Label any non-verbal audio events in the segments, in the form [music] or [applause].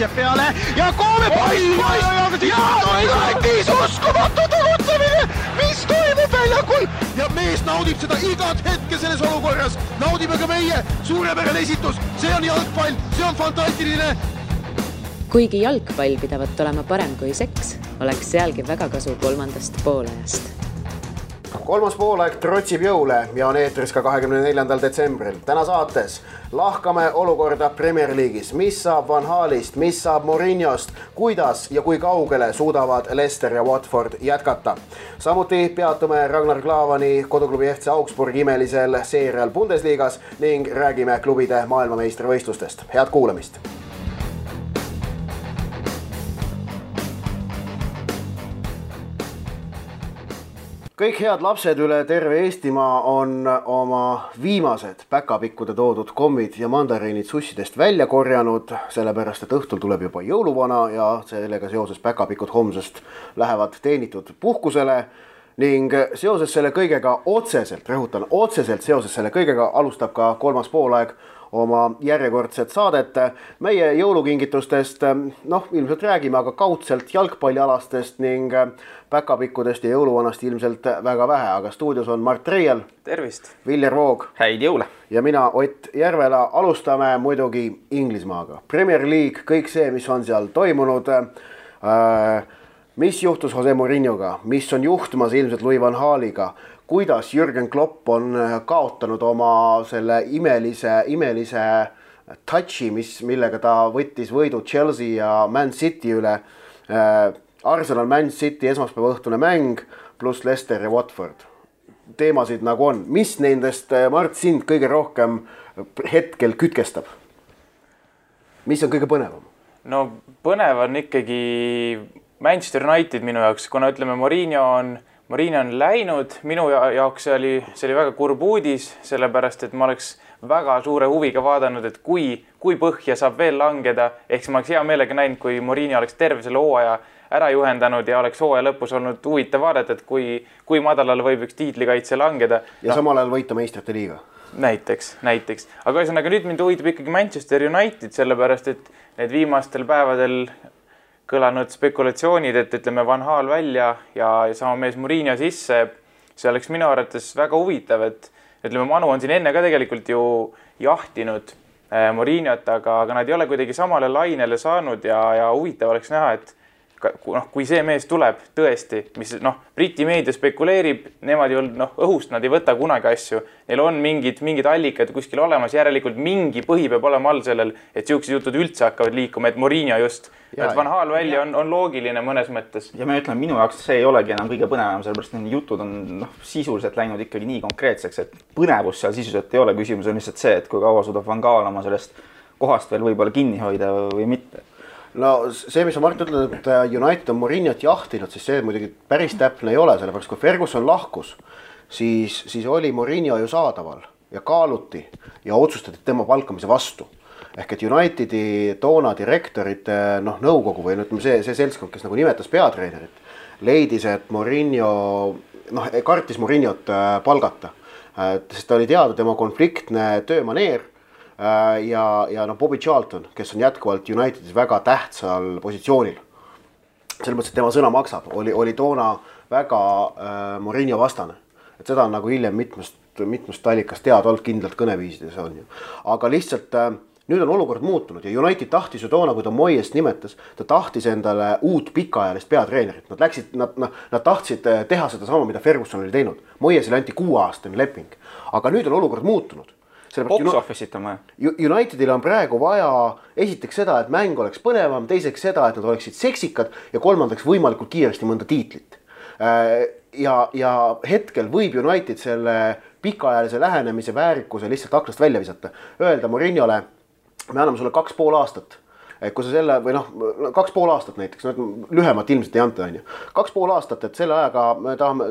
jääb peale. Ja pall ja Unitis uskumatu tegutsemine, mis toimub väljakul ja mees naudib seda igat hetke selles olukorras, naudime ka meie, suurepärane esitus, see on jalgpall, see on fantastiline. kuigi jalgpall pidavat olema parem kui seks, oleks sealgi väga kasu kolmandast poolajast kolmas poolaeg trotsib jõule ja on eetris ka kahekümne neljandal detsembril. täna saates lahkame olukorda Premier League'is, mis saab Van Halist, mis saab Mourinhost, kuidas ja kui kaugele suudavad Leicester ja Watford jätkata. samuti peatume Ragnar Klavani koduklubi FC Augsburg imelisel seerial Bundesliga's ning räägime klubide maailmameistrivõistlustest. head kuulamist kõik head lapsed üle terve Eestimaa on oma viimased päkapikkude toodud kommid ja mandariinid sussidest välja korjanud, sellepärast et õhtul tuleb juba jõuluvana ja sellega seoses päkapikud homsest lähevad teenitud puhkusele ning seoses selle kõigega otseselt, rõhutan, otseselt seoses selle kõigega alustab ka kolmas poolaeg oma järjekordset saadet. meie jõulukingitustest noh, ilmselt räägime, aga kaudselt jalgpallialastest ning päkapikkudest ja jõuluvanast ilmselt väga vähe, aga stuudios on Mart Reiel. tervist. Viljar Voog. häid jõule. ja mina, Ott Järvela. alustame muidugi Inglismaaga. Premier League, kõik see, mis on seal toimunud äh, mis juhtus Jose Mourinhoga, mis on juhtumas ilmselt Louis van Gaaliga, kuidas Jürgen Klopp on kaotanud oma selle imelise, imelise touch'i, mis, millega ta võttis võidu Chelsea ja Man City üle äh, Arsenal, Man City esmaspäeva õhtune mäng pluss Leicester ja Watford. teemasid nagu on, mis nendest, äh, Mart, sind kõige rohkem hetkel kütkestab? mis on kõige põnevam? no põnev on ikkagi Manchester United minu jaoks, kuna ütleme, Mourinho on, Mourinho on läinud, minu jaoks see oli, see oli väga kurb uudis, sellepärast et ma oleks väga suure huviga vaadanud, et kui, kui põhja saab veel langeda, ehk siis ma oleks hea meelega näinud, kui Mourinho oleks terve selle hooaja ära juhendanud ja oleks hooaja lõpus olnud huvitav vaadata, et kui, kui madalale võib üks tiitlikaitse langeda. ja no, samal ajal võita meistrite liiga. näiteks, näiteks, aga ühesõnaga nüüd mind huvitab ikkagi Manchester United, sellepärast et need viimastel päevadel kõlanud spekulatsioonid, et ütleme, Van Hal välja ja, ja sama mees Murillo sisse, see oleks minu arvates väga huvitav, et ütleme, Manu on siin enne ka tegelikult ju jahtinud äh, Murilot, aga, aga nad ei ole kuidagi samale lainele saanud ja, ja huvitav oleks näha, et noh, kui see mees tuleb tõesti, mis noh, Briti meedia spekuleerib, nemad ju noh, õhust nad ei võta kunagi asju. Neil on mingid, mingid allikad kuskil olemas, järelikult mingi põhi peab olema all sellel, et siuksed jutud üldse hakkavad liikuma, et Morinho just, et Van Hal välja on, on loogiline mõnes mõttes. ja ma ütlen, minu jaoks see ei olegi enam kõige põnevam, sellepärast need jutud on noh, sisuliselt läinud ikkagi nii konkreetseks, et põnevust seal sisuliselt ei ole, küsimus on lihtsalt see, et kui kaua suudab Van Gaal oma sellest kohast veel võib-olla kinni hoida või mitte no see, mis sa Mart ütled, et äh, United on Mourinho't jahtinud, siis see muidugi päris täpne ei ole, sellepärast kui Ferguson lahkus, siis, siis oli Mourinho ju saadaval ja kaaluti ja otsustati tema palkamise vastu. ehk et Unitedi toona direktorite noh, nõukogu või no ütleme, see, see seltskond, kes nagu nimetas peatreenerit, leidis, et Mourinho noh, kartis Mourinho't äh, palgata. sest oli teada tema konfliktne töömaneer Äh, ja, ja noh, Bobby Charlton, kes on jätkuvalt Unitedis väga tähtsal positsioonil. selles mõttes, et tema sõna maksab, oli, oli toona väga äh, Mourinho vastane. et seda on nagu hiljem mitmest, mitmest allikast teada olnud kindlalt kõneviisides on ju. aga lihtsalt äh, nüüd on olukord muutunud ja United tahtis ju toona, kui ta Moyest nimetas, ta tahtis endale uut pikaajalist peatreenerit, nad läksid, nad, noh, nad tahtsid äh, teha sedasama, mida Ferguson oli teinud. Moyesile anti kuueaastane leping, aga nüüd on olukord muutunud Box office'it on vaja. Unitedil on praegu vaja esiteks seda, et mäng oleks põnevam, teiseks seda, et nad oleksid seksikad ja kolmandaks võimalikult kiiresti mõnda tiitlit. Äh, ja, ja hetkel võib United selle pikaajalise lähenemise väärikuse lihtsalt aknast välja visata, öelda Mourinhole, me anname sulle kaks pool aastat et kui sa selle või noh, kaks pool aastat näiteks, no lühemat ilmselt ei anta, on ju. kaks pool aastat, et selle ajaga me tahame,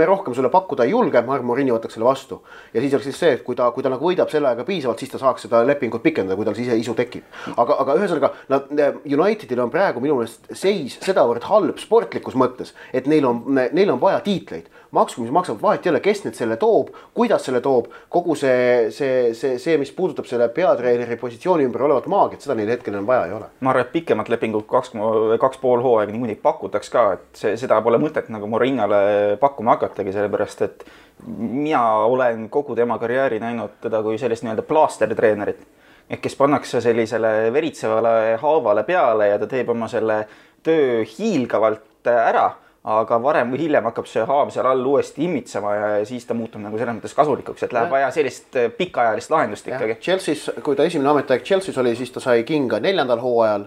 me rohkem sulle pakkuda ei julge, Mark Morini võtaks selle vastu. ja siis oleks siis see, et kui ta, kui ta nagu võidab selle ajaga piisavalt, siis ta saaks seda lepingut pikendada, kui tal siis isu tekib. aga, aga ühesõnaga nad, Unitedil on praegu minu meelest seis sedavõrd halb sportlikus mõttes, et neil on, neil on vaja tiitleid maksku, mis maksab, vahet ei ole, kes nüüd selle toob, kuidas selle toob, kogu see, see, see, see, mis puudutab selle peatreeneri positsiooni ümber olevat maagiat, seda neil hetkel enam vaja ei ole. ma arvan, et pikemat lepingut kaks, kaks pool hooaega niikuinii pakutaks ka, et see, seda pole mõtet nagu Morinale pakkuma hakatagi, sellepärast et mina olen kogu tema karjääri näinud teda kui sellist nii-öelda plaastertreenerit ehk kes pannakse sellisele veritsevale haavale peale ja ta teeb oma selle töö hiilgavalt ära, aga varem või hiljem hakkab see haav seal all uuesti imitsema ja siis ta muutub nagu selles mõttes kasulikuks, et läheb vaja sellist äh, pikaajalist lahendust ikkagi. Chelsea's, kui ta esimene ametiaeg Chelsea's oli, siis ta sai kinga neljandal hooajal.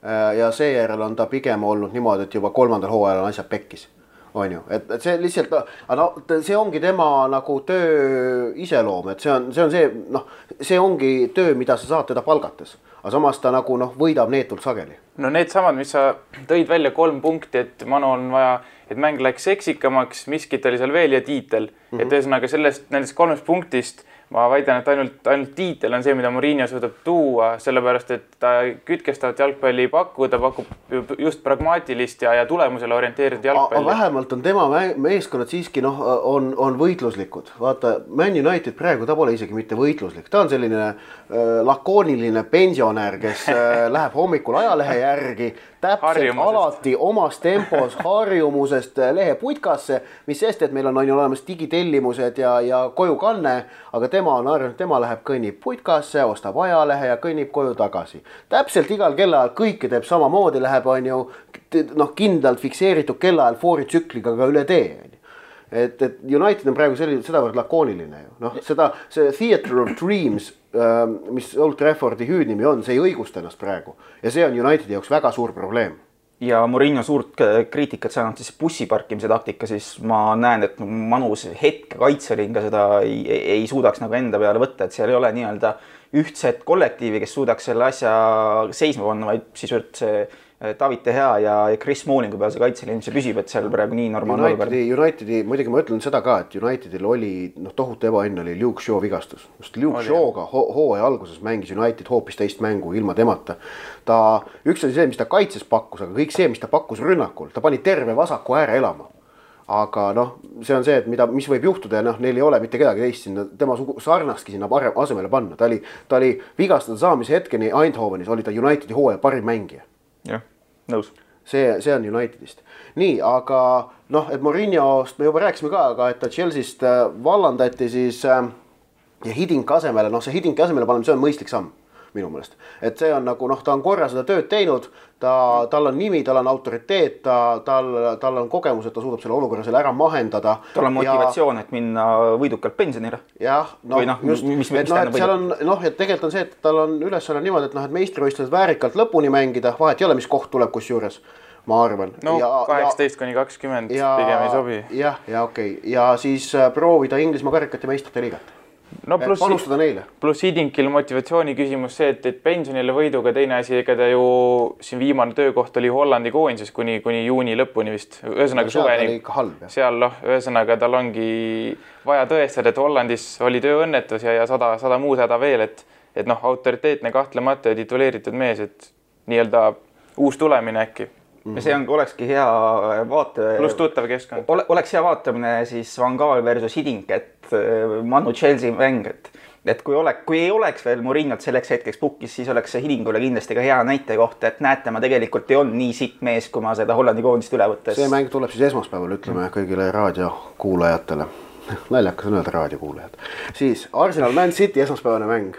Äh, ja seejärel on ta pigem olnud niimoodi, et juba kolmandal hooajal on asjad pekkis on ju, et, et see lihtsalt, aga no see ongi tema nagu töö iseloom, et see on, see on see noh, see ongi töö, mida sa saad teda palgates, aga samas ta nagu noh, võidab neetult sageli. No needsamad, mis sa tõid välja kolm punkti, et Manu on vaja, et mäng läks seksikamaks, miskit oli seal veel ja tiitel mm, -hmm. et ühesõnaga sellest, nendest kolmest punktist ma väidan, et ainult, ainult tiitel on see, mida Murillo suudab tuua, sellepärast et ta kütkestavat jalgpalli ei paku, ta pakub just pragmaatilist ja, ja tulemusele orienteeritud jalgpalli. vähemalt on tema meeskonnad siiski noh, on, on võitluslikud. vaata, Man United praegu, ta pole isegi mitte võitluslik, ta on selline äh, lakooniline pensionär, kes äh, [laughs] läheb hommikul ajalehe järgi täpselt alati omas tempos harjumusest leheputkasse, mis sest, et meil on, on ju olemas digitellimused ja, ja kojukanne, aga tema on harjunud, tema läheb, kõnnib putkasse, ostab ajalehe ja kõnnib koju tagasi. täpselt igal kellaajal kõike teeb samamoodi, läheb, on ju noh, kindlalt fikseeritud kellaajal fooritsükliga ka üle tee, on ju. Et, et United on praegu selline, sedavõrd lakooniline ju, noh, seda, see theater of dreams mis Old Traffordi hüüdnimi on, see ei õigusta ennast praegu. Ja see on Unitedi jaoks väga suur probleem. Ja Murillo suurt kriitikat saanud siis bussi parkimise taktika, siis ma näen, et Manus hetke kaitseringa seda ei, ei suudaks nagu enda peale võtta, et seal ei ole nii-öelda ühtset kollektiivi, kes suudaks selle asja seisma panna, vaid sisuliselt see Eh, David De Gea ja Chris Smallingu peal see kaitseliin, see püsib, et seal praegu nii normaalne olukord. Unitedi, muidugi ma ütlen seda ka, et Unitedil oli noh, tohutu ebaõnn oli Luke Shaw vigastus. just Luke Shaw'ga ho hooaja alguses mängis United hoopis teist mängu ilma temata. ta, üks oli see, mis ta kaitses pakkus, aga kõik see, mis ta pakkus rünnakul, ta pani terve vasaku ääre elama aga noh, see on see, et mida, mis võib juhtuda ja noh, neil ei ole mitte kedagi teist sinna tema sarnastki sinna asemele panna, ta oli, ta oli vigastada saamise hetkeni Eindhovenis oli ta Unitedi hooaja parim mängija jah, nõus. see, see on Unitedist. nii, aga noh, et Mourinho'st me juba rääkisime ka, aga et ta Chelsea'st äh, vallandati siis äh, ja Hidinki asemele, noh, see Hidinki asemele panemine, see on mõistlik samm minu meelest. et see on nagu noh, ta on korra seda tööd teinud, ta, tal on nimi, tal on autoriteet, ta, tal, tal on kogemus, et ta suudab selle olukorra selle ära mahendada. tal on motivatsioon ja..., et minna võidukalt pensionile. jah, noh no, just, mis, et noh, et seal on noh, et tegelikult on see, et tal on ülesanne niimoodi, et noh, et meistrivõistlused väärikalt lõpuni mängida, vahet ei ole, mis koht tuleb kusjuures ma arvan. no kaheksateist kuni kakskümmend pigem ei sobi. jah, ja okei okay. ja siis äh, proovida Inglismaa karikat ja meistrite liigat no pluss, panustada neile. pluss Hidinkil motivatsiooni küsimus see, et, et pensionile võiduga, teine asi, ega ta ju siin viimane töökoht oli Hollandi koondises kuni, kuni juuni lõpuni vist, ühesõnaga suveni. seal noh, ühesõnaga tal ongi vaja tõestada, et Hollandis oli tööõnnetus ja, ja sada, sada muud häda veel, et, et noh, autoriteetne kahtlemata ja tituleeritud mees, et nii-öelda uus tulemine äkki Mm -hmm. ja see on, olekski hea vaate. pluss tuttav keskkond ole,. oleks hea vaatamine siis Van Gaal versus Hiding, et äh, Manu Chelsea mäng, et, et kui oleks, kui ei oleks veel Murinot selleks hetkeks pukis, siis oleks see Hidingule kindlasti ka hea näitekoht, et näete, ma tegelikult ei olnud nii sitt mees, kui ma seda Hollandi koondist üle võttes. see mäng tuleb siis esmaspäeval, ütleme kõigile raadiokuulajatele [laughs] naljakas on öelda raadiokuulajad. siis Arsenal Man City esmaspäevane mäng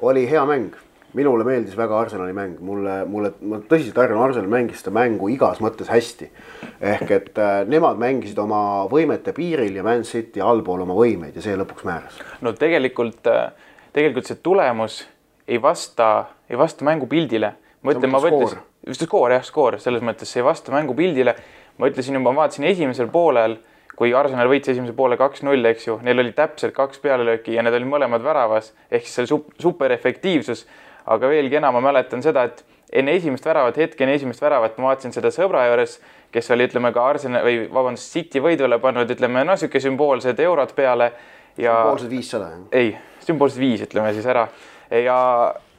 oli hea mäng minule meeldis väga Arsenali mäng, mulle, mulle, ma tõsiselt arvan, Arsenal mängis seda mängu igas mõttes hästi. ehk et äh, nemad mängisid oma võimete piiril ja Man City allpool oma võimeid ja see lõpuks määras. no tegelikult, äh, tegelikult see tulemus ei vasta, ei vasta mängupildile. ma ütlen, ma mõtlesin, just skoor jah, skoor selles mõttes, see ei vasta mängupildile. ma ütlesin juba, ma vaatasin esimesel poolel kui Arsenal võitis esimese poole kaks-null, eks ju, neil oli täpselt kaks pealelööki ja need olid mõlemad väravas ehk siis see super efektiivsus aga veelgi enam ma mäletan seda, et enne esimest väravat, hetk enne esimest väravat ma vaatasin seda sõbra juures, kes oli, ütleme ka Arsenal või vabandust, City võidule pannud, ütleme noh, niisugune sümboolsed eurod peale ja. sümboolsed viissada. ei, sümboolsed viis, ütleme siis ära ja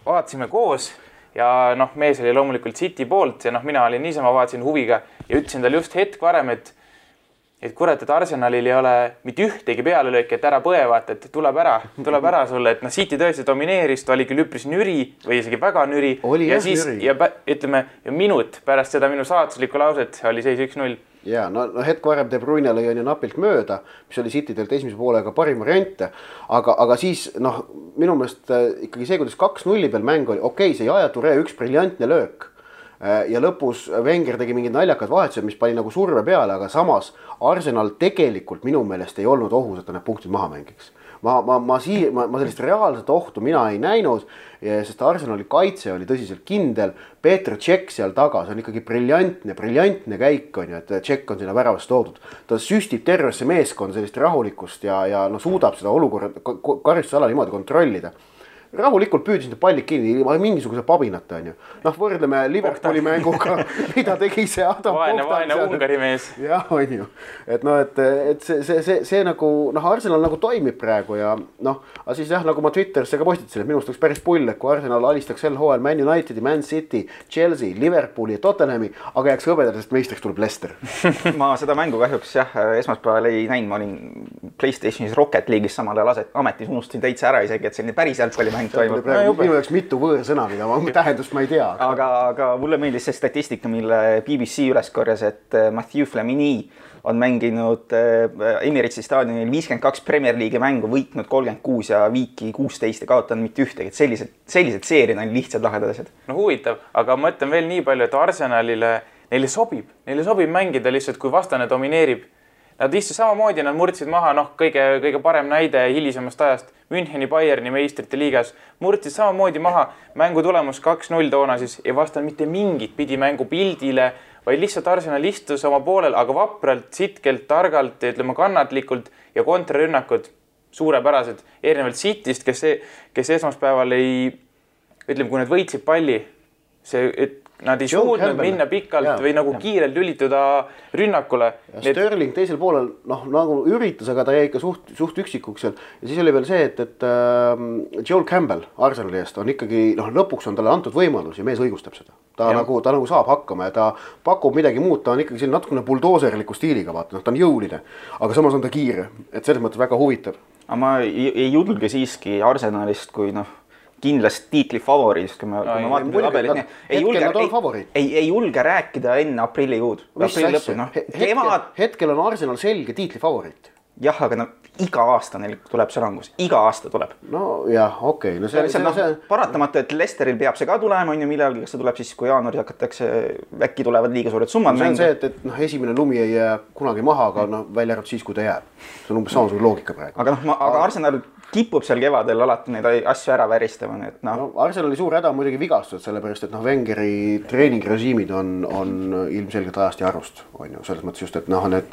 vaatasime koos ja noh, mees oli loomulikult City poolt ja noh, mina olin niisama, vaatasin huviga ja ütlesin talle just hetk varem, et et kurat, et Arsenalil ei ole mitte ühtegi pealelööki, et ära põe, vaata, et tuleb ära, tuleb ära sulle, et noh, City tõesti domineeris, ta oli küll üpris nüri või isegi väga nüri. Ja siis nüri. ja ütleme ja minut pärast seda minu saatuslikku lauset oli seis üks-null. ja no, no hetk varem De Bruyne lõi on ju napilt mööda, mis oli City teilt esimese poolega parim variant. aga, aga siis noh, minu meelest äh, ikkagi see, kuidas kaks-nulli peal mäng oli, okei okay,, see Yaya Toure üks briljantne löök. Ja lõpus Wenger tegi mingid naljakad vahetused, mis pani nagu surve peale, aga samas Arsenal tegelikult minu meelest ei olnud ohus, et ta need punktid maha mängiks ma, ma, ma sii-, ma, ma sellist reaalset ohtu mina ei näinud, sest Arsenali kaitse oli tõsiselt kindel. Peeter Tšekk seal taga, see on ikkagi briljantne, briljantne käik on ju, et Tšekk on sinna väravasse toodud. ta süstib tervesse meeskonda sellist rahulikkust ja, ja no suudab seda olukorra, karistusala niimoodi kontrollida rahulikult püüdis need pallid kinni ilma mingisuguse pabinata onju. noh, võrdleme Liverpooli mänguga, [laughs] mida tegi see Adam vaene, vaene. Ungari mees. jah, on ju, et noh, et, et see, see, see, see nagu noh, Arsenal nagu toimib praegu ja noh, aga siis jah, nagu ma Twitterisse ka postitasin, et minu arust oleks päris pull, et kui Arsenal alistaks sel hooajal Man Unitedi, Man City, Chelsea, Liverpooli ja Tottenhami, aga jääks hõbedasest meistriks tuleb Leicester. [laughs] ma seda mängu kahjuks jah, esmaspäeval ei näinud, ma olin Playstationis Rocket League'is samal ajal aset-, ametis, unustasin täitsa ära isegi, et selline päris jalgpallimäng toimub. praegu minu jaoks mitu võõrsõna, mida ma, tähendust ma ei tea. aga, aga mulle meeldis see statistika, mille BBC üles korjas, et äh, Mathieu Flamini on mänginud äh, Emiratesi staadionil viiskümmend kaks Premier League'i mängu, võitnud kolmkümmend kuus ja viiki kuusteist ja kaotanud mitte ühtegi, et sellised, sellised seeriad on lihtsad lahedad asjad. no huvitav, aga ma ütlen veel nii palju, et Arsenalile, neile sobib, neile sobib mängida lihtsalt, kui vastane domineerib. Nad istusid samamoodi, nad murdsid maha, noh, kõige, kõige parem näide hilisemast ajast, Müncheni Bayerni meistrite liigas, murdsid samamoodi maha, mängu tulemus kaks-null toona siis ei vastanud mitte mingit pidi mängu pildile, vaid lihtsalt Arsenal istus oma poolel, aga vapralt, sitkelt, targalt ütleme kannatlikult ja kontrarünnakud suurepärased, erinevalt Cityst, kes, kes esmaspäeval ei ütleme, kui nad võitsid palli, see, et nad ei Joe suutnud Campbell. minna pikalt Jaa. või nagu kiirelt lülituda rünnakule. Sterling teisel poolel noh, nagu üritas, aga ta jäi ikka suht, suht üksikuks seal ja siis oli veel see, et, et äh, Joel Campbell Arsenali eest on ikkagi noh, lõpuks on talle antud võimalus ja mees õigustab seda. ta ja. Nagu, ta nagu saab hakkama ja ta pakub midagi muud, ta on ikkagi selline natukene buldooserliku stiiliga, vaata noh, ta on jõuline, aga samas on ta kiire, et selles mõttes väga huvitav. aga ma ei, ei julge siiski Arsenalist kui noh, kindlast tiitli favoriidist, kui me, kui ei, me vaatame tabelit ei julge ei, ei, ei julge rääkida enne aprillikuud. aprilli lõppu, noh, kevad,, hetkel on Arsenal selge tiitli favoriit. jah, aga no iga aasta neil tuleb see langus, iga aasta tuleb. no jah, okei okay., no see see, lihtsalt see, see, paratamatu, et Lesteril peab see ka tulema, on ju, millalgi, kas see tuleb siis, kui jaanuaris hakatakse, äkki tulevad liiga suured summad see on see, et, et noh, esimene lumi ei jää kunagi maha, aga noh, välja arvatud siis, kui ta jääb. see on umbes samasugune loogika praegu. aga noh, aga Arsenal kipub seal kevadel alati neid asju ära väristama, nii et noh no Arsenali suur häda on muidugi vigastused, sellepärast et noh, Wengeri treeningrežiimid on, on ilmselgelt ajast ja arust, on ju, selles mõttes just, et noh, need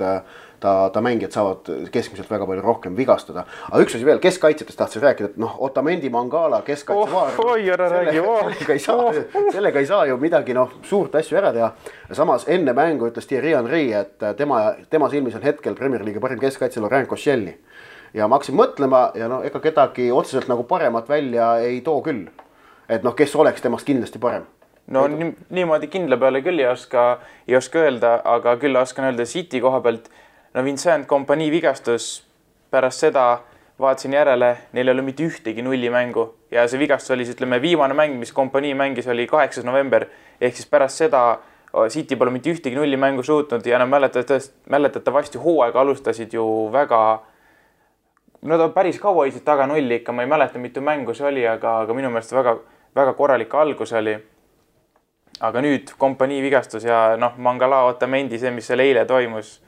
ta, ta mängijad saavad keskmiselt väga palju rohkem vigastada. aga üks asi veel, keskkaitsjatest tahtsin rääkida, et noh, Otamendi Mangala keskkaitsevaar Oh, oi, ära räägi, oh. sellega ei saa, sellega ei saa ju midagi noh, suurt asju ära teha. samas enne mängu ütles Thierry Henry, et tema, tema silmis on hetkel Premier League'i parim keskkaitse Laurent Koscielny ja ma hakkasin mõtlema ja no ega kedagi otseselt nagu paremat välja ei too küll. et noh, kes oleks temast kindlasti parem. no nii, niimoodi kindla peale küll ei oska, ei oska öelda, aga küll oskan öelda City koha pealt. no Vincent Kompanii vigastus pärast seda vaatasin järele, neil ei ole mitte ühtegi nullimängu ja see vigastus oli siis ütleme viimane mäng, mis Kompanii mängis, oli kaheksas november ehk siis pärast seda City pole mitte ühtegi nullimängu suutnud ja nad mäletatavasti, mäletatavasti hooaega alustasid ju väga no ta päris kaua hoidsid taga nulli ikka, ma ei mäleta, mitu mängu see oli, aga, aga minu meelest väga, väga korralik algus oli. aga nüüd kompanii vigastus ja noh, Mangala Otamendi, see, mis seal eile toimus.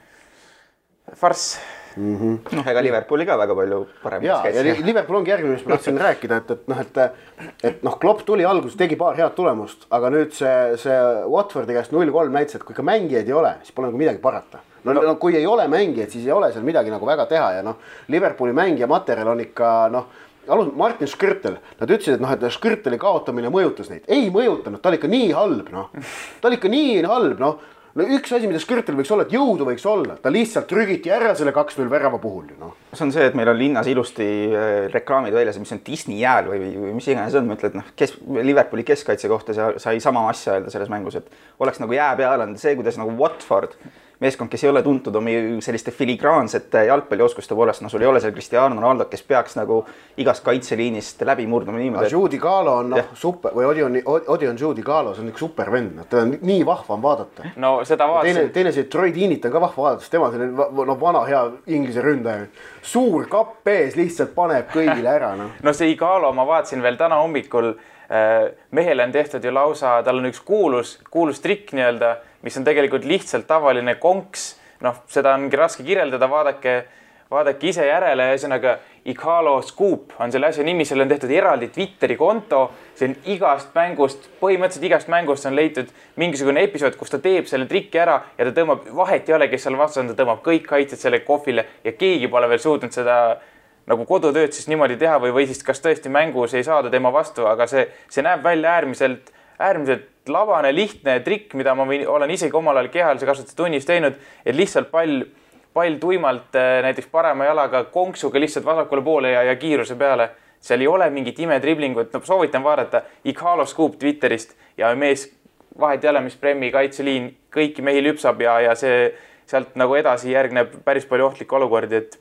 farss. noh, ega Liverpooli ka väga palju parem ja, ja Li- Liverpool ongi järgmine, mis ma tahtsin rääkida, et, et noh, et, et noh, Klopp tuli alguses, tegi paar head tulemust, aga nüüd see, see Watfordi käest null kolm näitas, et kui ikka mängijaid ei ole, siis pole nagu midagi parata. no, no. no kui ei ole mängijaid, siis ei ole seal midagi nagu väga teha ja noh, Liverpooli mängija materjal on ikka noh alus, Martin Škrtel, nad ütlesid, et noh, et Škrteli kaotamine mõjutas neid, ei mõjutanud, ta oli ikka nii halb, noh. ta oli ikka nii halb, noh. No üks asi, mida Škrtel võiks olla, et jõudu võiks olla, ta lihtsalt trügiti ära selle kaks-null värava puhul ju noh. see on see, et meil on linnas ilusti äh, reklaamid väljas, mis on Disney jääl või, või mis iganes on, ma ütlen, et noh, kes Liverpooli keskkaitse kohta sa- sai sama asja öelda selles mängus, et oleks nagu jää peal olnud see, kuidas nagu Watford meeskond, kes ei ole tuntud oma selliste filigraansete jalgpallioskuste poolest, noh, sul ei ole seal Cristiano Ronaldo, kes peaks nagu igast kaitseliinist läbi murdma niimoodi. Judy Galo on noh, super või Odion, Odion Judy Galo, see on üks super vend, noh, teda on nii vahva on vaadata. no seda teine, vaatasin, teine see Troy Deenit on ka vahva vaadata, sest tema selline noh, vana hea inglise ründaja. suur kapp ees lihtsalt paneb kõigile ära, noh. no see Igalo ma vaatasin veel täna hommikul äh, mehele on tehtud ju lausa, tal on üks kuulus, kuulus trikk nii-öelda, mis on tegelikult lihtsalt tavaline konks. noh, seda ongi raske kirjeldada, vaadake, vaadake ise järele, ühesõnaga Igalo Scoop on selle asja nimi, sellele on tehtud eraldi Twitteri konto. see on igast mängust, põhimõtteliselt igast mängust on leitud mingisugune episood, kus ta teeb selle triki ära ja ta tõmbab, vahet ei ole, kes seal vastas on, ta tõmbab kõik kaitsjad selle kohvile ja keegi pole veel suutnud seda nagu kodutööd siis niimoodi teha või, või siis kas tõesti mängus ei saada tema vastu, aga see, see näeb välja äärmiselt, äärmiselt labane, lihtne trikk, mida ma võin, olen isegi omal ajal kehalise kasvatuse tunnis teinud, et lihtsalt pall, pall tuimalt äh, näiteks parema jalaga konksuga lihtsalt vasakule poole ja, ja kiiruse peale. seal ei ole mingit imetriblingut, no soovitan vaadata Ikhalo Scoop Twitterist ja mees, vahet ei ole, mis Premi kaitseliin kõiki mehi lüpsab ja, ja see sealt nagu edasi järgneb päris palju ohtlikke olukordi, et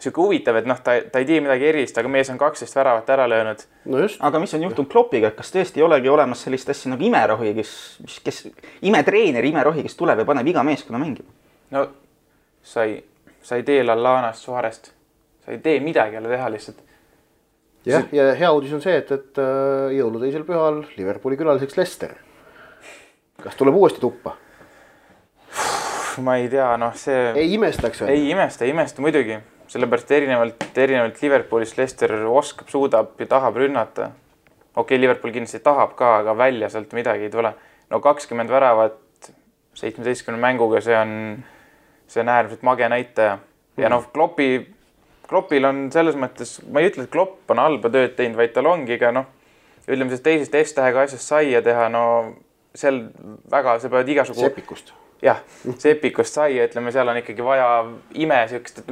sihuke huvitav, et noh, ta, ta ei tee midagi erilist, aga mees on kaksteist väravat ära löönud. no aga mis on juhtunud Kloppiga, et kas tõesti ei olegi olemas sellist asja nagu imerohi, kes, mis, kes, imetreener, imerohi, kes tuleb ja paneb iga meeskonna mängima? no sa ei, sa ei tee Lallanast, Suarest, sa ei tee midagi jälle teha lihtsalt. jah, ja hea uudis on see, et, et äh, jõuluteisel pühal Liverpooli külaliseks Lester. kas tuleb uuesti tuppa? ma ei tea, noh, see ei imestaks või? ei imesta, ei imesta muidugi, sellepärast erinevalt, erinevalt Liverpoolist Leicester oskab, suudab ja tahab rünnata. okei okay,, Liverpool kindlasti tahab ka, aga välja sealt midagi ei tule. no kakskümmend väravat seitsmeteistkümne mänguga, see on, see on äärmiselt mage näitaja. ja noh, Kloppi, Kloppil on selles mõttes, ma ei ütle, et Klopp on halba tööd teinud, vaid tal ongi ka noh, ütleme sellest teisest S-tähega asjast saia teha, no seal väga, sa pead igasugu sepikust. jah, sepikust sai, ütleme, seal on ikkagi vaja ime siukest,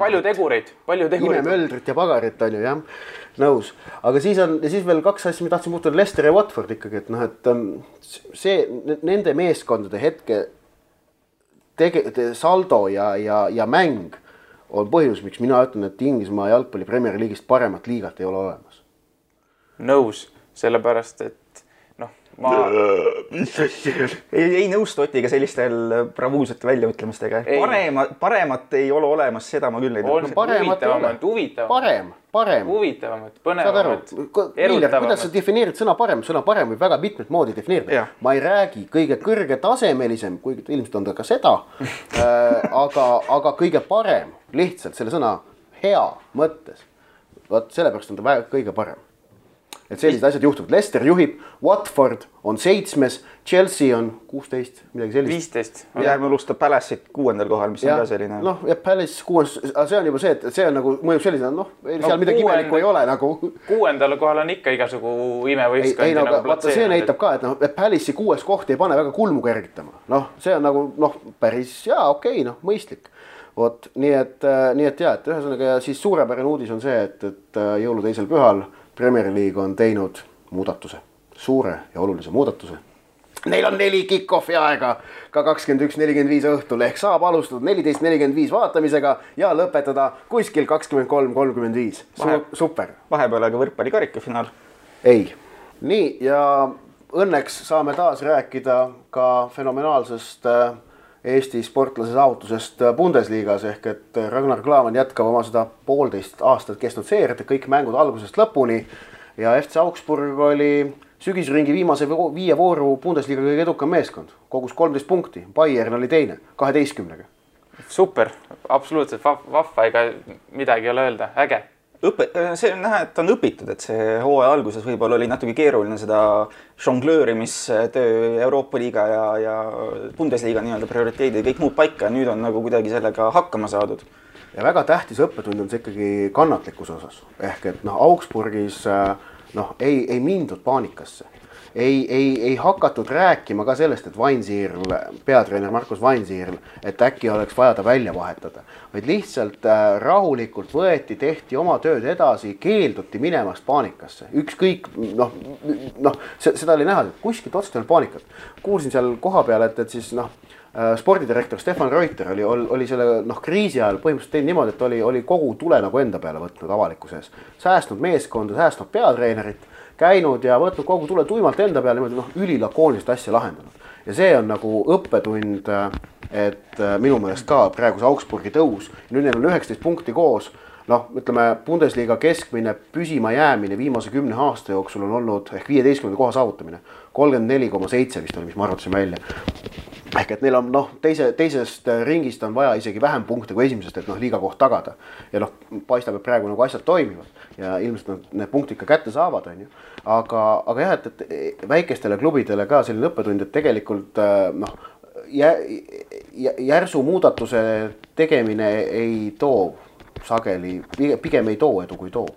palju tegureid, palju tegureid. imemöldrit ja pagarit on ju jah, nõus. aga siis on siis veel kaks asja, ma tahtsin puudutada Lester ja Watford ikkagi, et noh, et ähm, see nende meeskondade hetke tege-, saldo ja, ja, ja mäng on põhjus, miks mina ütlen, et Inglismaa jalgpalli Premier League'ist paremat liigat ei ole olemas. nõus, sellepärast et ma [laughs] ei, ei nõustu Otiga sellistel bravuursete väljaütlemistega. Ei. parema, paremat ei ole olemas, seda ma küll ei on tea. paremat ei ole. huvitavamat, huvitavamat, parem, parem. huvitavamat, põnevamat,, Viljar, kuidas sa erutavamat. defineerid sõna parem, sõna parem võib väga mitmet moodi defineerida ma ei räägi kõige kõrgetasemelisem, kuigi ilmselt on ta ka seda [laughs] äh,. aga, aga kõige parem lihtsalt selle sõna hea mõttes. vot sellepärast on ta väga kõige parem. Et sellised asjad juhtuvad, Lester juhib, Watford on seitsmes, Chelsea on kuusteist, midagi sellist. viisteist. jääme alustab Palace'it kuuendal kohal, mis on jah ka selline. noh, ja Palace kuues, aga see on juba see, et see on nagu mõjub sellisena, noh, seal midagi kuuendal- imelikku ei ole nagu kuuendal kohal on ikka igasugu imevõistkondi ei no aga nagu vaata, see näitab ka, et noh, et Palace'i kuues koht ei pane väga kulmu kergitama, noh, see on nagu noh, päris jaa, okei okay,, noh, mõistlik. vot nii et, nii et ja, et ühesõnaga ja siis suurepärane uudis on see, et, et äh, jõuluteisel pühal Premier League on teinud muudatuse, suure ja olulise muudatuse. Neil on neli kick-off'i aega ka kakskümmend üks, nelikümmend viis õhtul ehk saab alustada neliteist, nelikümmend viis vaatamisega ja lõpetada kuskil kakskümmend kolm, kolmkümmend viis. super vahepeal aga võrkpalli karikafinaal. ei, nii ja õnneks saame taas rääkida ka fenomenaalsest äh, Eesti sportlase saavutusest Bundesliga-s ehk et Ragnar Klavan jätkab oma seda poolteist aastat kestnud seeriat, kõik mängud algusest lõpuni ja FC Augsburg oli sügisringi viimase viie vooru Bundesliga kõige edukam meeskond, kogus kolmteist punkti, Bayern oli teine kaheteistkümnega. super, absoluutselt vah- vahva, ega midagi ei ole öelda, äge. õpe, see on näha, et on õpitud, et see hooaja alguses võib-olla oli natuke keeruline seda žongleerimistöö Euroopa liiga ja, ja Bundesliga nii-öelda prioriteedid ja kõik muud paika nüüd on nagu kuidagi sellega hakkama saadud. ja väga tähtis õppetund on see ikkagi kannatlikkuse osas ehk et noh, Augsburgis äh, noh, ei, ei mindud paanikasse. ei, ei, ei hakatud rääkima ka sellest, et Vainsiirl, peatreener Markus Vainsiirl, et äkki oleks vaja ta välja vahetada, vaid lihtsalt äh, rahulikult võeti, tehti oma tööd edasi, keelduti minemast paanikasse, ükskõik noh, noh, seda oli näha, kuskilt otsast ei olnud paanikat. kuulsin seal kohapeal, et, et siis noh spordidirektor Stefan Reuter oli, oli selle noh, kriisi ajal põhimõtteliselt teinud niimoodi, et oli, oli kogu tule nagu enda peale võtnud avalikkuse ees. säästnud meeskonda, säästnud peatreenerit, käinud ja võtnud kogu tule tuimalt enda peale niimoodi noh, ülilakoonilist asja lahendanud. ja see on nagu õppetund, et äh, minu meelest ka praeguse Augsburgi tõus, nüüd neil on üheksateist punkti koos noh, ütleme Bundesliga keskmine püsimajäämine viimase kümne aasta jooksul on olnud ehk viieteistkümnenda koha saavutamine. kolmkümmend neli koma seitse vist oli, mis ma arvutasin välja. Ehk et neil on noh, teise, teisest ringist on vaja isegi vähem punkte kui esimesest, et noh, liiga koht tagada. ja noh, paistab, et praegu nagu asjad toimivad ja ilmselt nad need punktid ka kätte saavad, on ju. aga, aga jah, et, et väikestele klubidele ka selline õppetund, et tegelikult noh järsu muudatuse tegemine ei too sageli, pigem ei too edu, kui toob.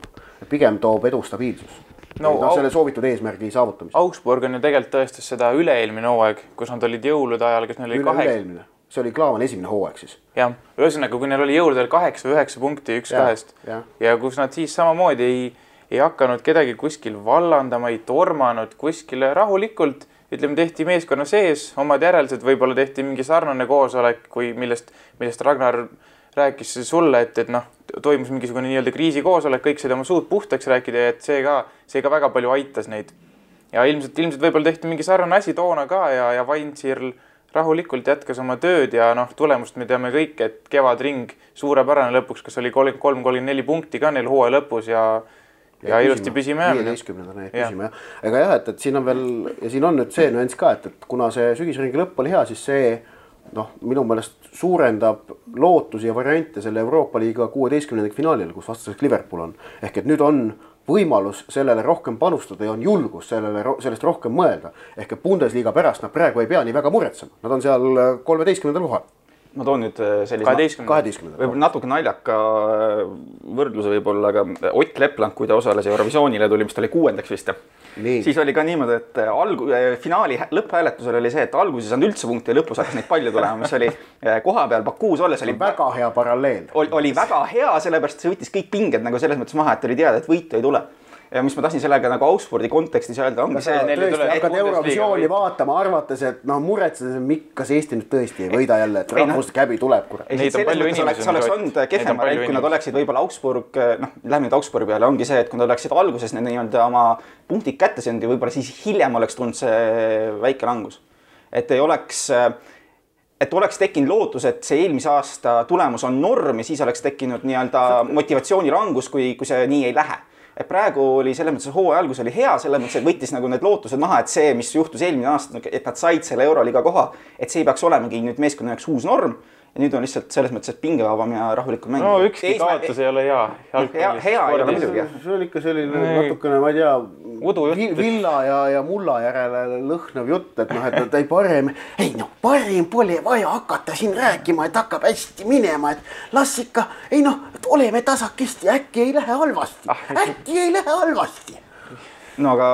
pigem toob edu stabiilsus. No, no selle soovitud eesmärgi saavutamist. Augsburg on ju tegelikult tõestas seda üle-eelmine hooaeg, kus nad olid jõulude ajal, kas neil oli kaheksa. üle-eelmine, see oli Klaavani esimene hooaeg siis. jah, ühesõnaga, kui neil oli jõulude ajal kaheksa või üheksa punkti üks ja, kahest ja. ja kus nad siis samamoodi ei, ei hakanud kedagi kuskil vallandama, ei tormanud kuskile rahulikult ütleme, tehti meeskonna sees omad järeldused, võib-olla tehti mingi sarnane koosolek, kui millest, millest Ragnar rääkis sulle, et, et noh, toimus mingisugune nii-öelda kriisikoosolek, kõik said oma suud puhtaks rääkida ja et see ka, see ka väga palju aitas neid. ja ilmselt, ilmselt võib-olla tehti mingi sarnane asi toona ka ja, ja Weinzierl rahulikult jätkas oma tööd ja noh, tulemust me teame kõik, et kevadring suurepärane lõpuks, kas oli kolmkümmend kolm, kolmkümmend neli punkti ka neil hooaja lõpus ja ja, ja ilusti püsima jäämine. viieteistkümnendana jäi püsima jah, ega jah, et, et siin on veel ja siin on nüüd see nüanss ka, et, et kuna see sügisringi lõpp oli hea, siis see noh, minu meelest suurendab lootusi ja variante selle Euroopa liiga kuueteistkümnendik finaalil, kus vastaseks Liverpool on. ehk et nüüd on võimalus sellele rohkem panustada ja on julgus sellele, sellest rohkem mõelda. ehk et Bundesliga pärast nad praegu ei pea nii väga muretsema, nad on seal kolmeteistkümnendal kohal. Ma toon nüüd äh, sellise kaheteistkümnenda, võib-olla natuke naljaka äh, võrdluse võib-olla, aga Ott Lepland, kui ta osales Eurovisioonile, tuli vist oli kuuendaks vist siis oli ka niimoodi, et äh, algu-, äh, finaali lõpphääletusel oli see, et alguses ei saanud üldse punkte ja lõpus hakkas neid palju tulema, mis oli äh, koha peal Bakuus olles oli väga hea paralleel. oli väga hea, sellepärast see võttis kõik pinged nagu selles mõttes maha, et oli teada, et võitu ei tule ja mis ma tahtsin sellega nagu Augsburgi kontekstis öelda, ongi see. tõesti hakkad Eurovisiooni vaatama, arvates, et noh, muretsedes, kas Eesti nüüd tõesti ei võida jälle, et rahvuste käbi tuleb, kurat. see oleks olnud kehvem variant, kui nad oleksid võib-olla Augsburg, noh, lähme nüüd Augsburgi peale, ongi see, et kui nad oleksid alguses need nii-öelda oma punktid kätte saanud ja võib-olla siis hiljem oleks tulnud see väike langus. et ei oleks et oleks tekkinud lootus, et see eelmise aasta tulemus on norm ja siis oleks tekkinud nii-öelda motivatsiooni langus, kui, kui see nii ei lähe et praegu oli selles mõttes hooaja algus oli hea, selles mõttes, et võttis nagu need lootused maha, et see, mis juhtus eelmine aasta, et nad said selle Euroliiga koha, et see ei peaks olemagi nüüd meeskonna jaoks uus norm ja nüüd on lihtsalt selles mõttes, et pingevabam ja rahulikum mäng. no ükski kaotus ei ole hea. hea, hea ei ole muidugi jah. see on ikka selline natukene, ma ei tea, villa ja, ja mulla järele lõhnav jutt, et noh, et, ei parem, ei noh, parim pole vaja hakata siin rääkima, et hakkab hästi minema, et las ikka, ei noh, oleme tasakesti, äkki ei lähe halvasti ah,, äkki ei lähe halvasti no aga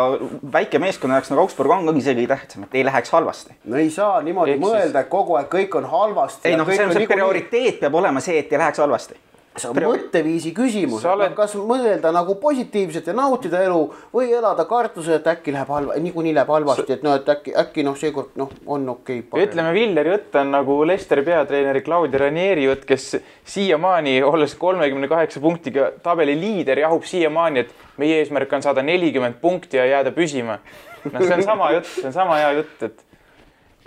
väike meeskonna jaoks nagu Augsburg on ongi see kõige tähtsam, et ei läheks halvasti. no ei saa niimoodi Eks mõelda, et kogu aeg kõik on halvasti. ei noh, see on see prioriteet peab olema see, et ei läheks halvasti see on mõtteviisi küsimus, oled... kas mõelda nagu positiivselt ja nautida elu või elada kartuses, et äkki läheb halva, niikuinii läheb halvasti, et noh, et äkki, äkki noh, seekord noh, on okei okay,. ütleme, Villeri jutt on nagu Lesteri peatreeneri Claudio Ranieri jutt, kes siiamaani, olles kolmekümne kaheksa punktiga tabeli liider, jahub siiamaani, et meie eesmärk on saada nelikümmend punkti ja jääda püsima. noh, see on sama jutt, see on sama hea jutt, et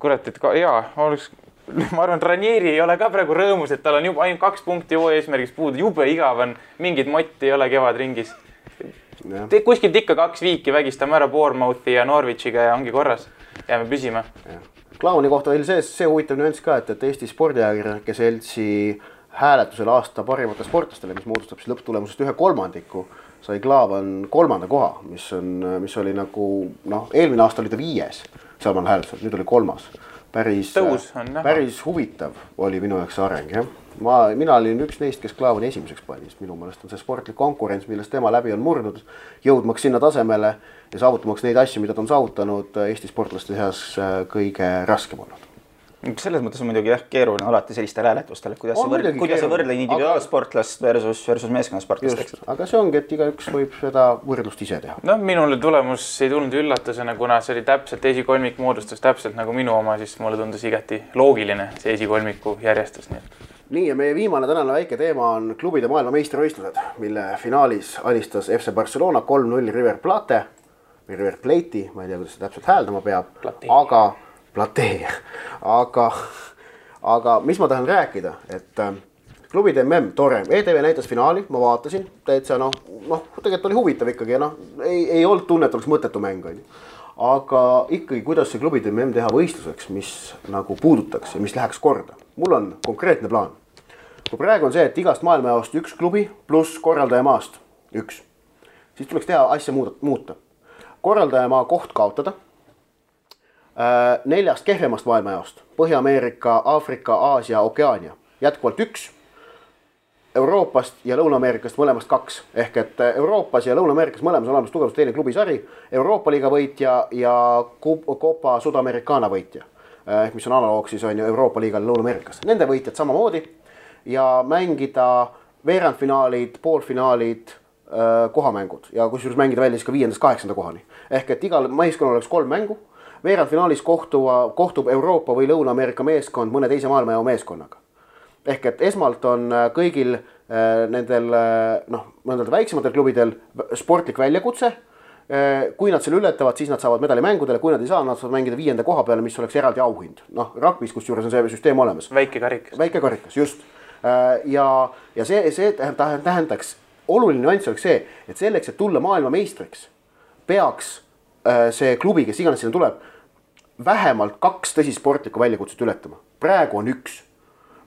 kurat, et ka jaa, oleks [laughs] ma arvan, et Ranieri ei ole ka praegu rõõmus, et tal on juba ainult kaks punkti hooaja eesmärgist puudu, jube igav on, mingit motti ei ole kevadringis. kuskilt ikka kaks viiki vägistame ära Bournemouthi ja Norwichiga ja ongi korras, jääme püsima. Klauni kohta veel see, see huvitav nüanss ka, et, et Eesti Spordiajakirjanike Seltsi hääletusel aasta parimatele sportlastele, mis moodustab siis lõpptulemusest ühe kolmandiku, sai Klaavan kolmanda koha, mis on, mis oli nagu noh, eelmine aasta oli ta viies sealmaal hääletusel, nüüd oli kolmas päris, päris huvitav oli minu jaoks areng jah. ma, mina olin üks neist, kes Klaavani esimeseks pani, sest minu meelest on see sportlik konkurents, millest tema läbi on murdnud, jõudmaks sinna tasemele ja saavutamaks neid asju, mida ta on saavutanud Eesti sportlaste seas äh, kõige raskem olnud selles mõttes on muidugi jah keeruline alati sellistel hääletustel, et kuidas sa võrdled, kuidas sa võrdled individuaalsportlast versus, versus meeskonnasportlast, eks. aga see ongi, et igaüks võib seda võrdlust ise teha. noh, minule tulemus ei tulnud üllatusena, kuna see oli täpselt esikolmik moodustas täpselt nagu minu oma, siis mulle tundus igati loogiline see esikolmiku järjestus, nii et nii ja meie viimane tänane väike teema on klubide maailmameistrivõistlused, mille finaalis alistas FC Barcelona kolm-null River Plate või River Plate'i, ma ei tea, kuidas seda täpselt hääldama peab, aga Plate, aga, aga mis ma tahan rääkida, et äh, klubide mm, tore, ETV näitas finaali, ma vaatasin täitsa noh, noh, tegelikult oli huvitav ikkagi ja noh, ei, ei olnud tunne, et oleks mõttetu mäng on ju. aga ikkagi, kuidas see klubide mm teha võistluseks, mis nagu puudutaks ja mis läheks korda, mul on konkreetne plaan. kui praegu on see, et igast maailmajaost üks klubi pluss korraldajamaast üks, siis tuleks teha asja muuda, muuta. korraldajamaa koht kaotada neljast kehvemast maailmajaost, Põhja-Ameerika, Aafrika, Aasia, Okeaania, jätkuvalt üks. Euroopast ja Lõuna-Ameerikast mõlemast kaks, ehk et Euroopas ja Lõuna-Ameerikas mõlemas olemas tugevalt teine klubisari, Euroopa liiga võitja ja Copa Sudamericana võitja. ehk mis on analoog siis on ju Euroopa liigal Lõuna-Ameerikas, nende võitjad samamoodi ja mängida veerandfinaalid, poolfinaalid äh, kohamängud ja kusjuures mängida välja siis ka viiendast kaheksanda kohani. ehk et igal meeskonnal oleks kolm mängu veerandfinaalis kohtuva, kohtub Euroopa või Lõuna-Ameerika meeskond mõne teise maailmajao meeskonnaga. ehk et esmalt on äh, kõigil äh, nendel äh, noh, mõnedel väiksematel klubidel sportlik väljakutse. kui nad selle ületavad, siis nad saavad medalimängudele, kui nad ei saa, nad saavad mängida viienda koha peale, mis oleks eraldi auhind. noh, ragbis kusjuures on see süsteem olemas. väike karikas. väike karikas, just. ja, ja see, see tähendaks, oluline nüanss oleks see, et selleks, et tulla maailmameistriks, peaks see klubi, kes iganes sinna tuleb vähemalt kaks tõsist sportlikku väljakutset ületama, praegu on üks.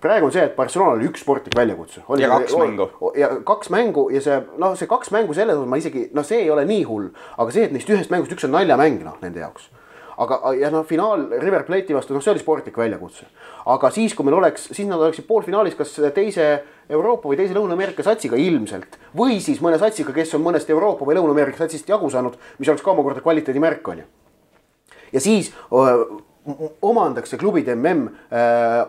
praegu on see, et Barcelonal oli üks sportlik väljakutse. ja kaks oli, mängu. ja kaks mängu ja see noh, see kaks mängu selles osas ma isegi noh, see ei ole nii hull, aga see, et neist ühest mängust üks on naljamäng noh, nende jaoks aga ja noh, finaal River Plate'i vastu, noh, see oli sportlik väljakutse. aga siis, kui meil oleks, siis nad oleksid poolfinaalis kas teise Euroopa või teise Lõuna-Ameerika satsiga ilmselt või siis mõne satsiga, kes on mõnest Euroopa või Lõuna-Ameerika satsist jagu saanud, mis oleks ka omakorda kvaliteedimärk on ju ja siis omandaks see klubide mm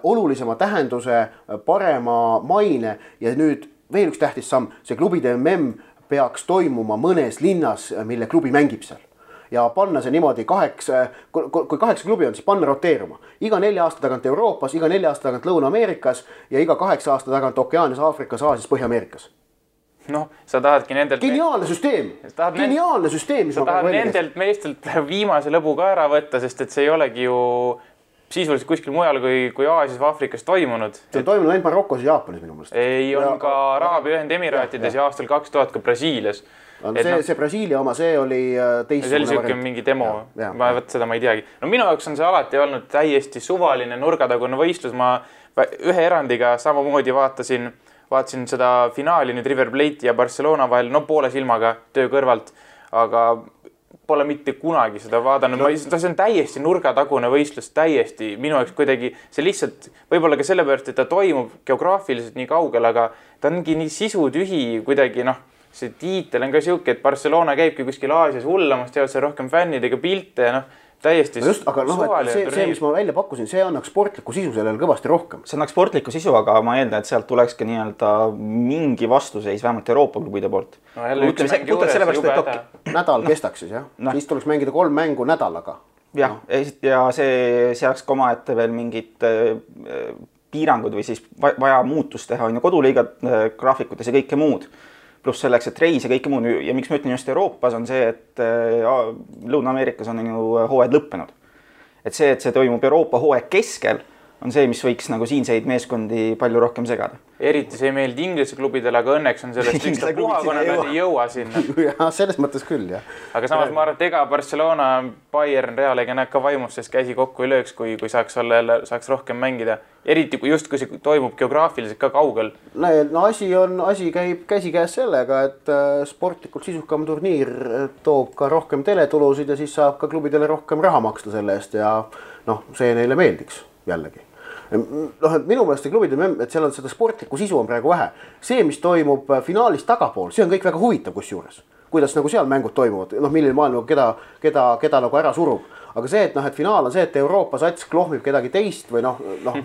olulisema tähenduse, parema maine. Ja nüüd veel üks tähtis samm, see klubide mm peaks toimuma mõnes linnas, mille klubi mängib seal. Ja panna see niimoodi kaheksa, kui kaheksa klubi on, siis panna roteeruma. iga nelja aasta tagant Euroopas, iga nelja aasta tagant Lõuna-Ameerikas ja iga kaheksa aasta tagant Okeaanias, Aafrikas, Aasias, Põhja-Ameerikas noh, sa tahadki nendelt. geniaalne süsteem, geniaalne süsteem. sa tahad nendelt meestelt viimase lõbu ka ära võtta, sest et see ei olegi ju sisuliselt kuskil mujal kui, kui Aasias või Aafrikas toimunud. see on toimunud ainult Marokos ja Jaapanis minu meelest. ei, on ja, ka Araabia Ühendemiraatides ja, ja. ja aastal kaks tuhat ka Brasiilias. No, see no,, see Brasiilia oma, see oli äh, teistsugune. see oli siuke mingi demo, ma vot seda ma ei teagi. no minu jaoks on see alati olnud täiesti suvaline nurgatagune võistlus, ma ühe erandiga samamoodi vaatasin vaatasin seda finaali nüüd River Plate'i ja Barcelona vahel, no poole silmaga töö kõrvalt, aga pole mitte kunagi seda vaadanud no., see on täiesti nurgatagune võistlus, täiesti minu jaoks kuidagi see lihtsalt võib-olla ka sellepärast, et ta toimub geograafiliselt nii kaugel, aga ta ongi nii sisutühi kuidagi noh, see tiitel on ka sihuke, et Barcelona käibki kuskil Aasias hullamas, teevad seal rohkem fännidega pilte ja noh täiesti no just, aga noh, et see, see, mis ma välja pakkusin, see annaks sportlikku sisu sellele kõvasti rohkem. see annaks sportlikku sisu, aga ma eeldan, et sealt tuleks ka nii-öelda mingi vastuseis vähemalt Euroopa klubide poolt no,. ütleme puhtalt sellepärast, et okei. nädal no. kestaks siis jah no., siis tuleks mängida kolm mängu nädalaga. jah no., ja see seaks ka omaette veel mingid äh, piirangud või siis vaja muutust teha on ju koduliiga äh, graafikutes ja kõike muud pluss selleks, et reis ja kõike muud ja miks ma ütlen just Euroopas, on see, et äh, Lõuna-Ameerikas on ju hooajad lõppenud. et see, et see toimub Euroopa hooaja keskel, on see, mis võiks nagu siinseid meeskondi palju rohkem segada eriti see ei meeldi Inglise klubidele, aga õnneks on sellest [laughs] ükstapuha, kuna nad ei jõua sinna. [laughs] jah, selles mõttes küll, jah. aga samas ma arvan, et ega Barcelona, Bayern, Real ega nad ka vaimustes käsi kokku ei lööks, kui, kui saaks olla jälle, saaks rohkem mängida. eriti kui justkui see toimub geograafiliselt ka kaugel. no, no asi on, asi käib käsikäes sellega, et äh, sportlikult sisukam turniir äh, toob ka rohkem teletulusid ja siis saab ka klubidele rohkem raha maksta selle eest ja noh, see neile meeldiks jällegi noh, et minu meelest see klubide memm, et seal on seda sportlikku sisu on praegu vähe. see, mis toimub äh, finaalis tagapool, see on kõik väga huvitav kusjuures. kuidas nagu seal mängud toimuvad, noh, milline maailm keda, keda, keda nagu ära surub aga see, et noh, et finaal on see, et Euroopa sats klohmib kedagi teist või noh, noh,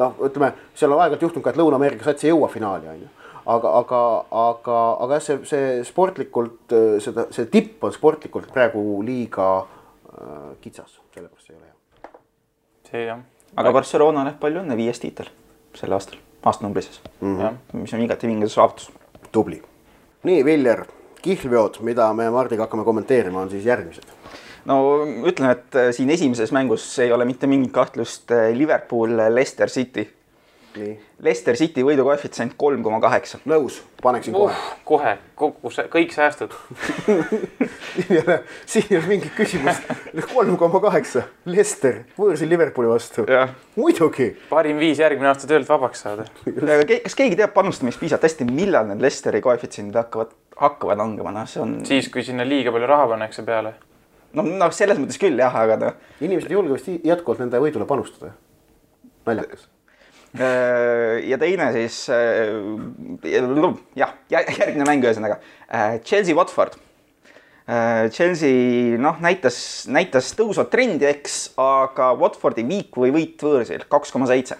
noh, ütleme, seal on aeg-ajalt juhtunud ka, et Lõuna-Ameerika sats ei jõua finaali, on ju. aga, aga, aga, aga jah, see, see sportlikult, seda, see tipp on sportlikult praegu liiga äh, kitsas, sellepärast ei ole hea. see jah. Aga Barcelonale palju õnne, viies tiitel sel aastal, aastanumbrises mm, -hmm. mis on igati vinge saavutus. tubli. nii, Viljar, kihlveod, mida me Mardiga hakkame kommenteerima, on siis järgmised no ütlen, et äh, siin esimeses mängus ei ole mitte mingit kahtlust äh, Liverpool, Leicester City. Leicester City võidukoefitsient kolm koma kaheksa. nõus, paneksin kohe uh,. kohe, kogu see, kõik säästud [laughs] siin ei ole, siin ei ole mingit küsimust. kolm koma kaheksa, Leicester võõrsil Liverpooli vastu. muidugi. parim viis järgmine aasta töölt vabaks saada. kas keegi teab panustamispiisavalt hästi, millal need Leicesteri koefitsiendid hakkavad, hakkavad langema, noh, see on. siis, kui sinna liiga palju raha pannakse peale no, noh, selles mõttes küll jah, aga noh. inimesed ei julge vist jätkuvalt nende võidule panustada. naljakas. Äh, ja teine siis äh, jah, järgmine mäng ühesõnaga äh, Chelsea Watford. Chelsea noh, näitas, näitas tõusvat trendi, eks, aga Watfordi viik või võit võõrsil kaks koma seitse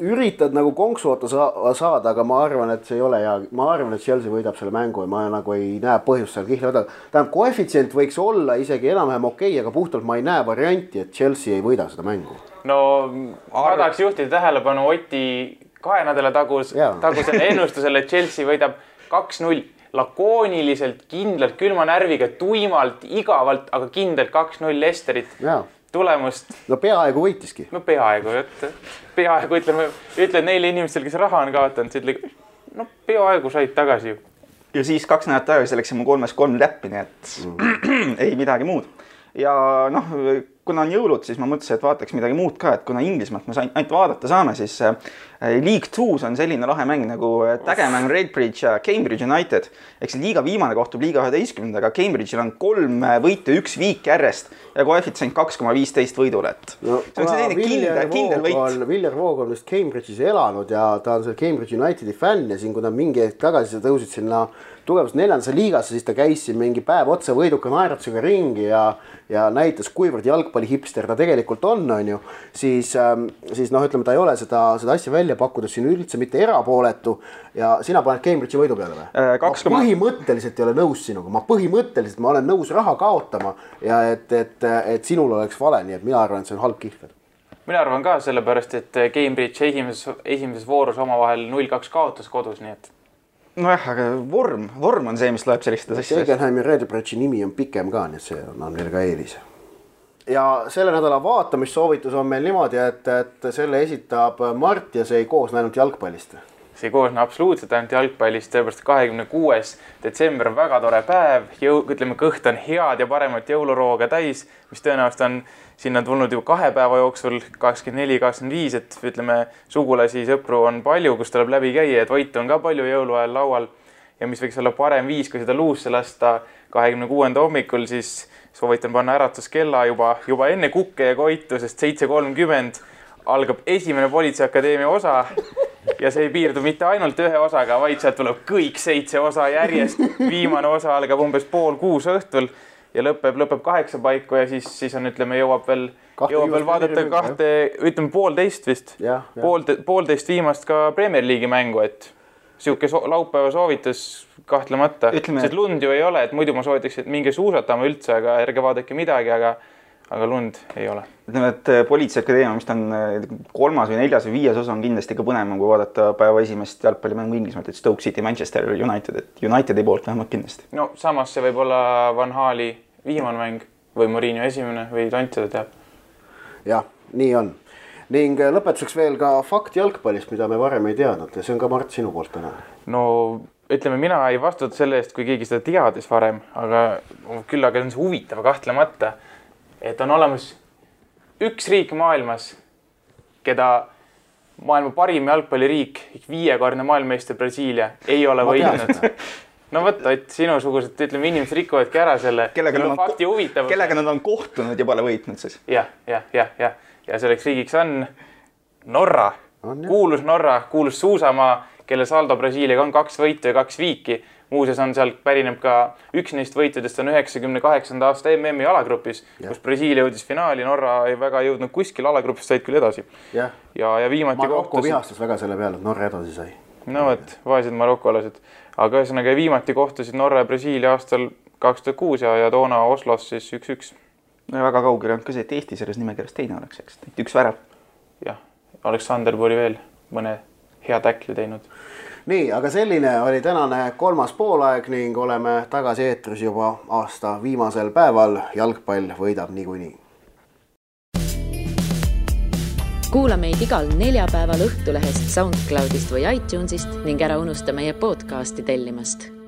üritad nagu konksu otta saada, aga ma arvan, et see ei ole hea, ma arvan, et Chelsea võidab selle mängu ja ma nagu ei näe põhjust seal kihla võtta. tähendab, koefitsient võiks olla isegi enam-vähem okei okay,, aga puhtalt ma ei näe varianti, et Chelsea ei võida seda mängu. no ma tahaks juhtida tähelepanu Oti kahe nädala tagus, tagusele [laughs] ennustusele, et Chelsea võidab kaks-null. Lakooniliselt, kindlalt, külma närviga, tuimalt, igavalt, aga kindlalt kaks-null Lesterit tulemust. no peaaegu võitiski. no peaaegu, et peaaegu ütleme, ütlen neile inimestele, kes raha on kaotanud, siis ütle, no peaaegu said tagasi ju. ja siis kaks nädalat tagasi läksime kolmest kolm täppi, nii et mm. [clears throat] ei midagi muud. ja noh, kuna on jõulud, siis ma mõtlesin, et vaataks midagi muud ka, et kuna Inglismaalt me ainult vaadata saame, siis äh, League Two's on selline lahe mäng nagu tägemäng Redbridge ja Cambridge United. ehk see liiga viimane kohtub liiga üheteistkümnendaga, Cambridge'il on kolm äh, võitu, üks viik järjest ja koefitsient kaks koma viisteist võidule, et no, see on selline kindel, kindel võit. Viljar Voog on vist Cambridge'is elanud ja ta on seal Cambridge Unitedi fänn ja siin, kui nad mingi hetk tagasi tõusid sinna tugevasti neljandasse liigasse, siis ta käis siin mingi päev otsa võiduka naeratusega ringi ja, ja näitas, kuivõrd jalgpallihipster ta tegelikult on, on ju. siis ähm,, siis noh, ütleme, ta ei ole seda, seda asja välja pakkudes siin üldse mitte erapooletu ja sina paned Cambridge'i võidu peale või äh,? ma põhimõtteliselt ei ole nõus sinuga, ma põhimõtteliselt, ma olen nõus raha kaotama ja et, et, et sinul oleks vale, nii et mina arvan, et see on halb kihlved mina arvan ka sellepärast, et Cambridge esimeses, esimeses voorus omavahel null kaks kaotas kodus, nii et nojah, aga vorm, vorm on see, mis loeb sellistes asjades. Egenheimi Redbridge'i nimi on pikem ka, nii et see annab neile ka eelise. Ja selle nädala vaatamissoovitus on meil niimoodi, et, et selle esitab Mart ja see ei koosne ainult jalgpallist. see ei koosne absoluutselt ainult jalgpallist, sellepärast kahekümne kuues detsember on väga tore päev, jõu, ütleme, kõht on head ja paremat jõulurooga täis, mis tõenäoliselt on sinna tulnud ju kahe päeva jooksul kakskümmend neli, kakskümmend viis, et ütleme, sugulasi, sõpru on palju, kus tuleb läbi käia, et võitu on ka palju jõuluajal laual. ja mis võiks olla parem viis, kui seda luusse lasta kahekümne kuuenda hommikul, siis soovitan panna äratuskella juba, juba enne kukke ja koitu, sest seitse kolmkümmend algab esimene Politseiakadeemia osa. Ja see ei piirdu mitte ainult ühe osaga, vaid sealt tuleb kõik seitse osa järjest. viimane osa algab umbes pool kuus õhtul ja lõpeb, lõpeb kaheksa paiku ja siis, siis on, ütleme, jõuab veel, jõuab veel vaadata kahte, ütleme poolteist vist, poolt, poolteist viimast ka Premier League'i mängu, et sihuke so laupäeva soovitus kahtlemata, sest lund ju ei ole, et muidu ma soovitaks, et minge suusatama üldse, aga ärge vaadake midagi, aga aga lund ei ole. ütleme, et äh, Politseiakadeemia, mis ta on äh, kolmas või neljas või viies osa, on kindlasti ka põnevam, kui vaadata päeva esimest jalgpallimängu Inglismaalt, et Stoke City, Manchester United, et Unitedi poolt vähemalt kindlasti. no samas see võib olla Van Hali viimane mäng või Murillo esimene või tont seda teab. jah, nii on ning äh, lõpetuseks veel ka fakt jalgpallist, mida me varem ei teadnud ja see on ka Mart sinu poolt täna. no ütleme, mina ei vastuta selle eest, kui keegi seda teadis varem, aga küll aga on see huvitav kahtlemata et on olemas üks riik maailmas, keda maailma parim jalgpalliriik, viiekordne maailmameister Brasiilia ei ole võitnud. [laughs] no vot, Ott, sinusugused, ütleme, inimesed rikuvadki ära selle. kellega nad on, kellega nad on kohtunud ja pole võitnud siis ja,. jah, jah, jah, ja, ja selleks riigiks on Norra, kuulus Norra, kuulus suusamaa, kelle saldo Brasiiliaga on kaks võitu ja kaks viiki. muuseas on sealt pärineb ka üks neist võitudest on üheksakümne kaheksanda aasta MM-i alagrupis, kus Brasiilia jõudis finaali, Norra ei väga jõudnud kuskil alagrupis, said küll edasi. jah, ja, ja viimati kohtusid vihastas väga selle peale, et Norra edasi sai. No vot, vaesed marokolased. aga ühesõnaga viimati kohtusid Norra ja Brasiilia aastal kaks tuhat kuus ja, ja toona Oslos siis üks-üks. no ja väga kaugel on ka see, et Eesti selles nimekirjas teine oleks, eks, et üks värav. jah, Aleksander oli veel mõne hea tackli teinud. nii, aga selline oli tänane kolmas poolaeg ning oleme tagasi eetris juba aasta viimasel päeval. jalgpall võidab niikuinii. Kuula meid igal neljapäeval Õhtulehest, SoundCloudist või iTunesist ning ära unusta meie podcasti tellimast